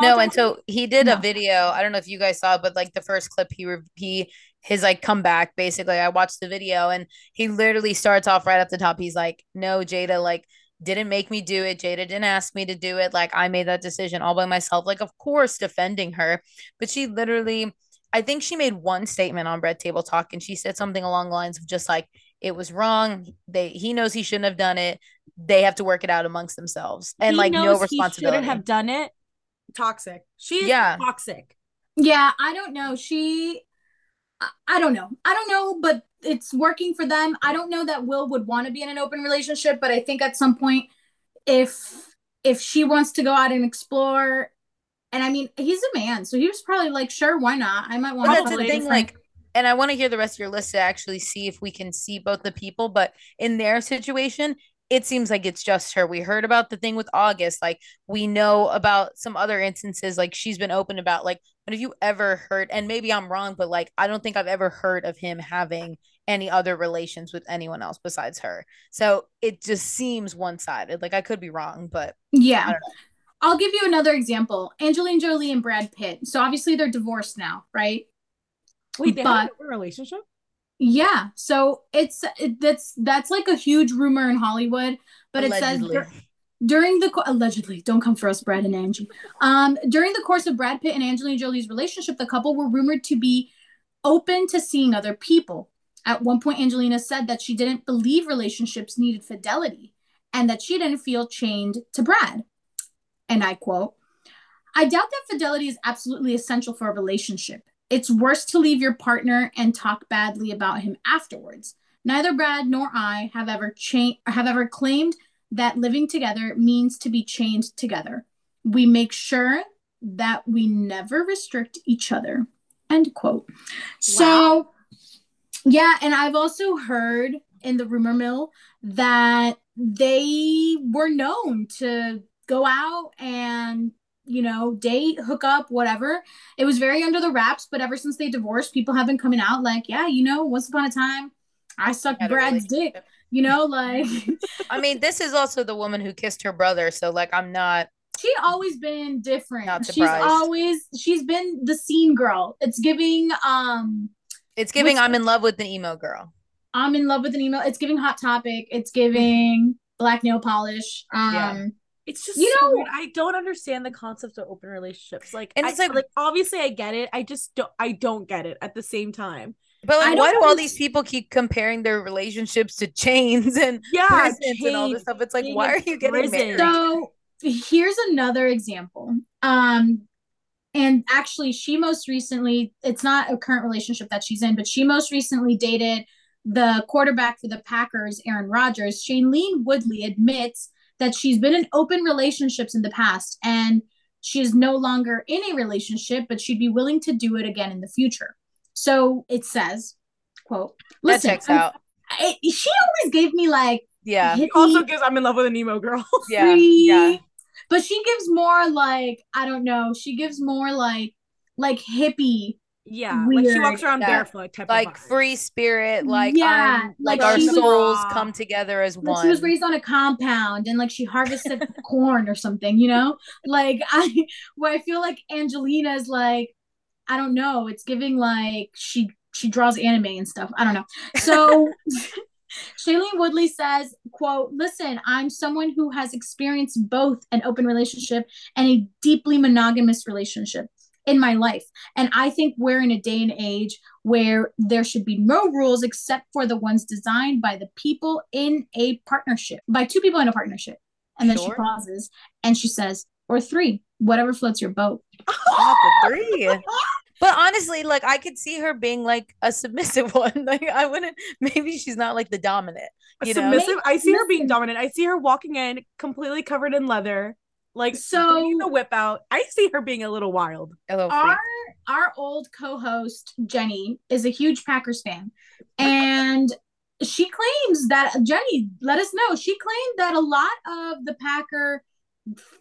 No, and so he did No. a video. I don't know if you guys saw, it, but like the first clip, he re- he his like comeback. Basically, I watched the video, and he literally starts off right at the top. He's like, "No, Jada, like didn't make me do it. Jada didn't ask me to do it. Like I made that decision all by myself. Like, of course, defending her, but she literally." I think she made one statement on Red Table Talk, and she said something along the lines of just like it was wrong. They he knows he shouldn't have done it. They have to work it out amongst themselves, and He like no responsibility. He shouldn't have done it. Toxic. She is Yeah. toxic. yeah, I don't know. She, I, I don't know. I don't know, but it's working for them. I don't know that Will would want to be in an open relationship, but I think at some point, if if she wants to go out and explore. And I mean, he's a man, so he was probably like, "Sure, why not? I might want But to." that's the thing, like, and I want to hear the rest of your list to actually see if we can see both the people. But in their situation, it seems like it's just her. We heard about the thing with August. Like, we know about some other instances, like, she's been open about, like, but have you ever heard, and maybe I'm wrong, but like, I don't think I've ever heard of him having any other relations with anyone else besides her. So it just seems one sided. Like, I could be wrong, but Yeah. I'll give you another example. Angelina Jolie and Brad Pitt. So obviously they're divorced now, right? Wait, they But- have a relationship? Yeah. So it's it, that's that's like a huge rumor in Hollywood, but it says during the allegedly don't come for us Brad and Angie. Um during the course of Brad Pitt and Angelina Jolie's relationship, the couple were rumored to be open to seeing other people. At one point Angelina said that she didn't believe relationships needed fidelity and that she didn't feel chained to Brad. And I quote, I doubt that fidelity is absolutely essential for a relationship. It's worse to leave your partner and talk badly about him afterwards. Neither Brad nor I have ever cha- have ever claimed that living together means to be chained together. We make sure that we never restrict each other. End quote. So, yeah, and I've also heard in the rumor mill that they were known to go out and you know date hook up whatever it was very under the wraps but ever since they divorced people have been coming out like yeah you know once upon a time i sucked a brad's dick you know like *laughs* I mean, this is also the woman who kissed her brother. So, like, I'm not. she always been different Not she's always she's been the scene girl it's giving um It's giving Which- I'm in love with an emo girl. i'm in love with an email it's giving hot topic it's giving black nail polish um Yeah. It's just You know- weird. I don't understand the concept of open relationships. Like, And I- it's like- like obviously I get it. I just don't. I don't get it at the same time. But like, why do all these people keep comparing their relationships to chains *laughs* and Yeah, prisons and all this stuff? It's like, why are you getting prison. married? So here's another example. Um, and actually, she most recently, it's not a current relationship that she's in, but she most recently dated the quarterback for the Packers, Aaron Rodgers. Shailene Woodley admits that she's been in open relationships in the past and she is no longer in a relationship, but she'd be willing to do it again in the future. So it says, quote, that listen, checks I'm- out. I- she always gave me like Yeah. hippie, Also, gives I'm in love with an emo girl. *laughs* Yeah. Yeah. but she gives more like I don't know. She gives more like like hippie. Yeah, like she walks around barefoot type Like free spirit, like Yeah, I'm like, like our she was- souls come together as Like one. she was raised on a compound and like she harvested *laughs* corn or something, you know? Like *laughs* I where I feel like Angelina's like I don't know, it's giving like she she draws anime and stuff. I don't know. So *laughs* Shailene Woodley says, quote, listen, I'm someone who has experienced both an open relationship and a deeply monogamous relationship in my life. And I think we're in a day and age where there should be no rules except for the ones designed by the people in a partnership, by two people in a partnership. And then she pauses and she says, or three, whatever floats your boat. Not the three. *laughs* But honestly, like I could see her being like a submissive *laughs* one. Like I wouldn't. Maybe she's not like the dominant. You know? submissive. I see her being dominant. I see her walking in completely covered in leather, like So- the whip out. I see her being a little wild. A little our freak. our old co-host Jenny is a huge Packers fan, and she claims that Jenny let us know. She claimed that a lot of the Packer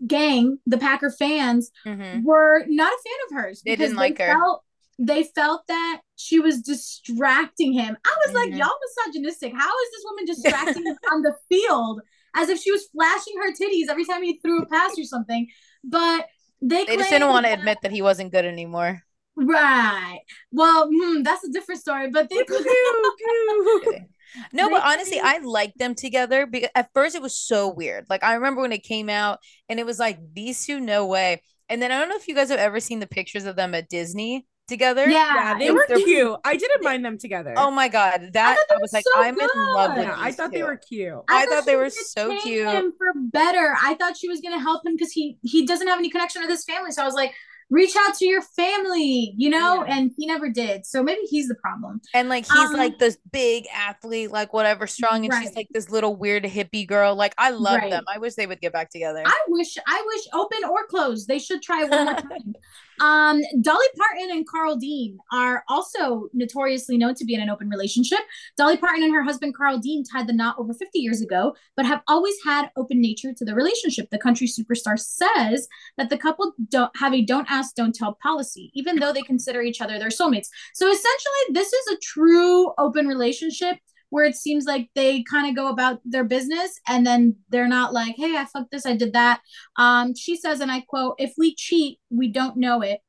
gang, the Packer fans, Mhm. were not a fan of hers. They didn't like her. Felt, they felt that she was distracting him. I was like, Mhm. y'all misogynistic. How is this woman distracting him on the field as if she was flashing her titties every time he threw a pass or something? But they, They just didn't want to admit that he wasn't good anymore. Right. Well, hmm, that's a different story. But they *laughs* No, but honestly, I liked them together because at first it was so weird. Like I remember when it came out and it was like these two, no way. And then I don't know if you guys have ever seen the pictures of them at Disney together. yeah, yeah, they were cute. I didn't mind them together. Oh my god, that they I, was like, so I'm in love with. good. yeah, I thought they were cute. I thought she they were so cute. Him for better. I thought she was gonna help him because he he doesn't have any connection with his family. So I was like, reach out to your family, you know, Yeah. and he never did. So maybe he's the problem. And like he's Um, like this big athlete, like whatever, strong, and she's like this little weird hippie girl. Like I love Right. them. I wish they would get back together. I wish I wish open or closed. They should try one more *laughs* time. Um, Dolly Parton and Carl Dean are also notoriously known to be in an open relationship. Dolly Parton and her husband Carl Dean tied the knot over 50 years ago, but have always had open nature to the relationship. The country superstar says that the couple don't have a don't ask, don't tell policy, even though they consider each other their soulmates. So essentially, this is a true open relationship where it seems like they kind of go about their business and then they're not like, hey, I fucked this, I did that. Um, she says, and I quote, if we cheat, we don't know it.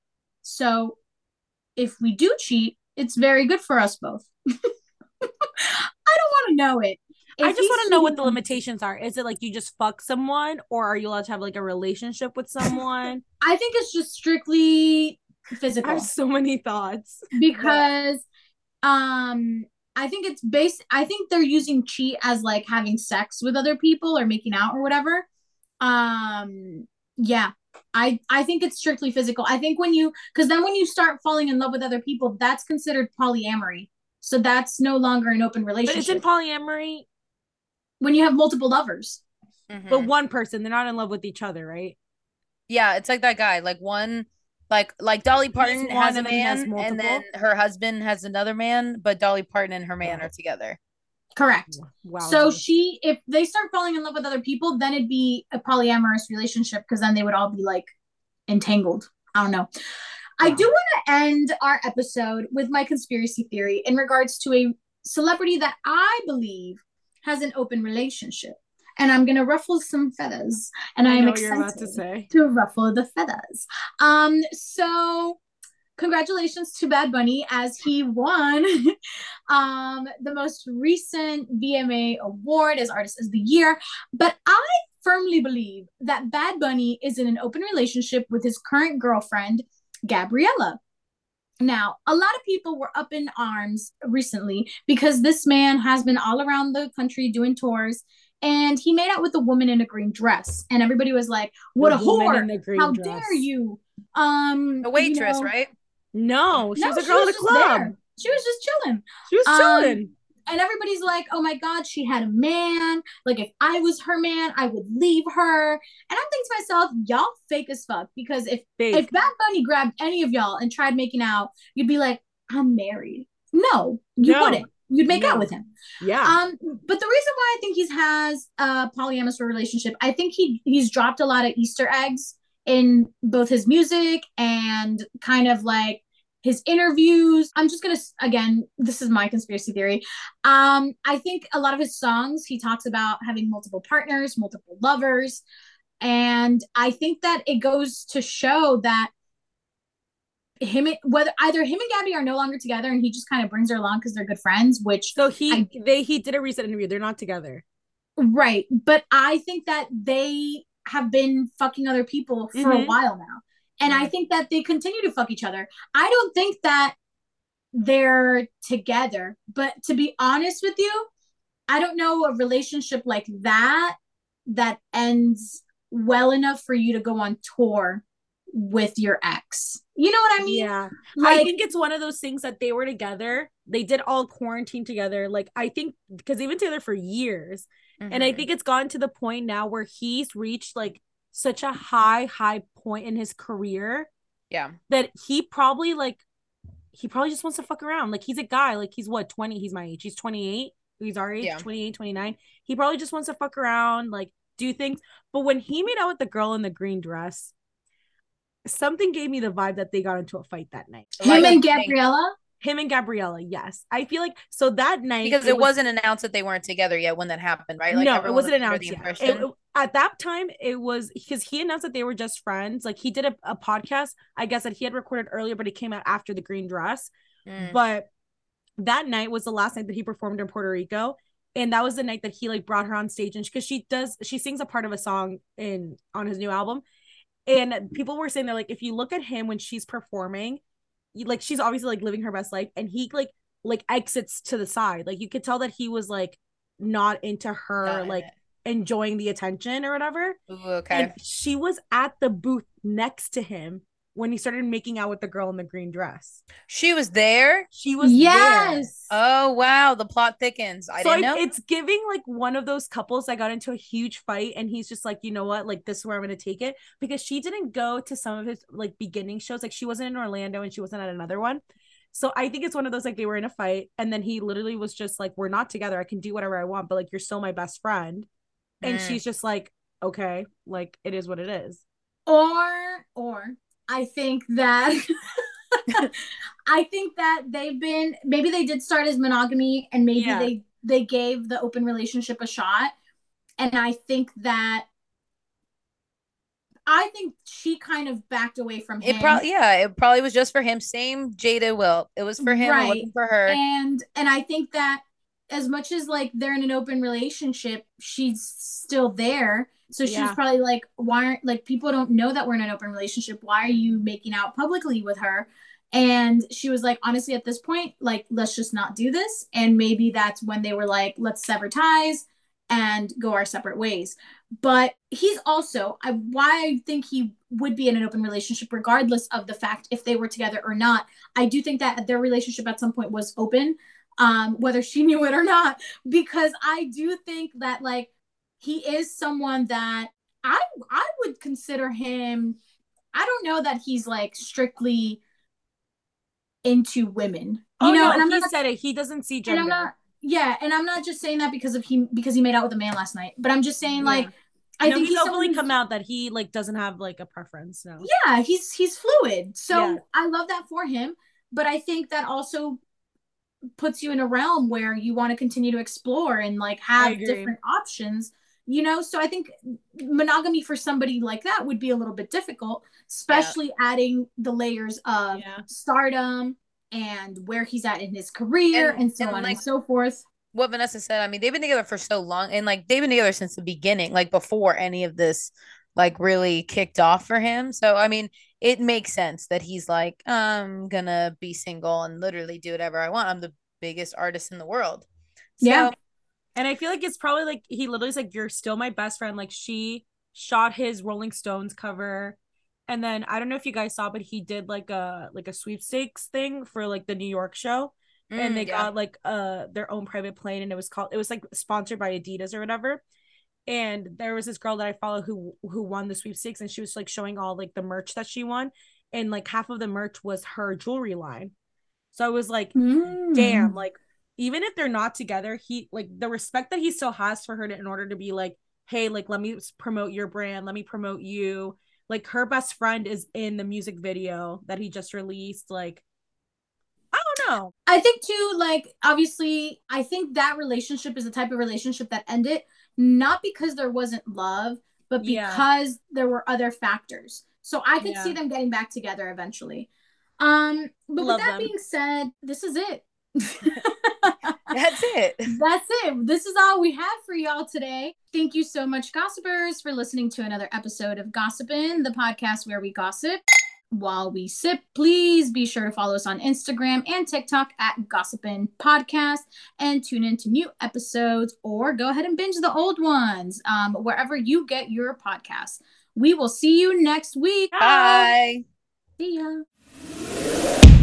So if we do cheat, it's very good for us both. *laughs* I don't want to know it. I just want to know what the limitations are. Is it like you just fuck someone, or are you allowed to have like a relationship with *laughs* someone? I think it's just strictly physical. I have so many thoughts. because um I think it's based I think they're using cheat as like having sex with other people or making out or whatever. Um yeah. I I think it's strictly physical. I think when you cuz then when you start falling in love with other people, that's considered polyamory. So that's no longer an open But relationship. isn't polyamory? when you have multiple lovers. Mhm. But one person, they're not in love with each other, right? Yeah, it's like that guy. Like one, like like Dolly Parton one has a and then he has man, and then her husband has another man, but Dolly Parton and her man are together. Correct. Wow. So she, if they start falling in love with other people, then it'd be a polyamorous relationship because then they would all be like entangled. I don't know. I do want to end our episode with my conspiracy theory in regards to a celebrity that I believe has an open relationship. And I'm gonna ruffle some feathers. And I, I am excited to say. to ruffle the feathers. Um, so congratulations to Bad Bunny as he won *laughs* um the most recent VMA award as Artist of the Year. But I firmly believe that Bad Bunny is in an open relationship with his current girlfriend, Gabriela. Now, a lot of people were up in arms recently because this man has been all around the country doing tours and he made out with a woman in a green dress and everybody was like what The a woman in whore the green how dress. dare you um The waitress, you know- right? No, she No, was a girl in a club. there. she was just chilling She was Um, chilling. and everybody's like oh my god she had a man like if i was her man i would leave her and i'm thinking to myself y'all fake as fuck because if Fake. if bad bunny grabbed any of y'all and tried making out you'd be like i'm married no you No. wouldn't you'd make No. out with him yeah. um, but the reason why I think he has a polyamorous relationship, I think he he's dropped a lot of Easter eggs in both his music and kind of like his interviews. I'm just gonna again, this is my conspiracy theory. Um, I think a lot of his songs he talks about having multiple partners, multiple lovers, and I think that it goes to show that him and- whether either him and Gabby are no longer together and he just kind of brings her along because they're good friends, which so he I- they he did a recent interview. They're not together. Right. But I think that they have been fucking other people for a Mhm. while now. And I think that they continue to fuck each other. I don't think that they're together. But to be honest with you, I don't know a relationship like that that ends well enough for you to go on tour with your ex. You know what I mean? yeah. Like I think it's one of those things that they were together. They did all quarantine together. Like I think because they've been together for years. And I Mhm. think it's gotten to the point now where he's reached like such a high, high point in his career yeah. that he probably like he probably just wants to fuck around. Like he's a guy, like he's what, 20? He's my age. He's 28. He's our age, Yeah. 28, 29. He probably just wants to fuck around, like do things. But when he made out with the girl in the green dress, something gave me the vibe that they got into a fight that night. him Like, and Gabriela. Him and Gabriela, yes. I feel like so that night because it, was- wasn't announced that they weren't together yet when that happened, right? no, it wasn't was under announced yet. It- it- at that time, it was because he announced that they were just friends. Like he did a, a podcast, I guess that he had recorded earlier, but it came out after the green dress. Mm. But that night was the last night that he performed in Puerto Rico. And that was the night that he like brought her on stage and because she does she sings a part of a song in on his new album. And people were saying they're like, if you look at him when she's performing, you, like she's obviously like living her best life, and he like like exits to the side. Like you could tell that he was like not into her, in like it. enjoying the attention or whatever. Ooh, okay. And she was at the booth next to him when he started making out with the girl in the green dress. she was there. She was there. Yes. Oh wow, the plot thickens. I so didn't know. it's giving like one of those couples that got into a huge fight and he's just like you know what like this is where i'm gonna take it because she didn't go to some of his like beginning shows like she wasn't in orlando and she wasn't at another one so i think it's one of those like they were in a fight and then he literally was just like we're not together i can do whatever i want but like you're still my best friend and Mm. she's just like okay like it is what it is or or i think that *laughs* i think that they've been maybe they did start as monogamy and maybe Yeah. they they gave the open relationship a shot and i think that i think she kind of backed away from him it probably yeah, it probably was just for him. Same Jada will. It was for him. It wasn't for her. and and i think that as much as like they're in an open relationship she's still there. So she's Yeah. probably like why aren't like people don't know that we're in an open relationship. Why are you making out publicly with her? And she was like honestly at this point like let's just not do this. And maybe that's when they were like let's sever ties and go our separate ways. But he's also I, why i think he would be in an open relationship regardless of the fact if they were together or not i do think that their relationship at some point was open um whether she *laughs* knew it or not because i do think that like he is someone that i i would consider him i don't know that he's like strictly into women you oh know no and i'm he not said it he doesn't see and gender i'm not yeah and i'm not just saying that because of he because he made out with a man last night but i'm just saying Yeah. like i no, think he's he's openly come out that he like doesn't have like a preference no yeah he's he's fluid so Yeah. i love that for him but i think that also puts you in a realm where you want to continue to explore and like have different options you know so i think monogamy for somebody like that would be a little bit difficult especially adding the layers of Yeah. stardom and where he's at in his career and, And- so and, on like, and so forth what Vanessa said, I mean, they've been together for so long and like they've been together since the beginning, like before any of this like really kicked off for him. So I mean, it makes sense that he's like, I'm gonna be single and literally do whatever I want. I'm the biggest artist in the world. So, Yeah. And I feel like it's probably like he literally is like, You're still my best friend. Like she shot his Rolling Stones cover. And then I don't know if you guys saw, but he did like a like a sweepstakes thing for like the New York show. and mm, they yeah. got like uh their own private plane and it was called it was like sponsored by Adidas or whatever. And there was this girl that I follow who who won the sweepstakes and she was like showing all like the merch that she won and like half of the merch was her jewelry line. So I was like, Mm. damn, like even if they're not together, he like the respect that he still has for her to, in order to be like, hey, like let me promote your brand, let me promote you. Like her best friend is in the music video that he just released. Like, I don't know. I think too, like obviously, I think that relationship is the type of relationship that ended not because there wasn't love, but Yeah. because there were other factors. So I could Yeah. see them getting back together eventually. Um, but Love with that them. being said, this is it. *laughs* That's it. That's it. This is all we have for y'all today. Thank you so much, gossipers, for listening to another episode of Gossipin', the podcast where we gossip while we sip. Please be sure to follow us on Instagram and TikTok at Gossipin' Podcast and tune in to new episodes or go ahead and binge the old ones um, wherever you get your podcasts. We will see you next week. Bye. See ya.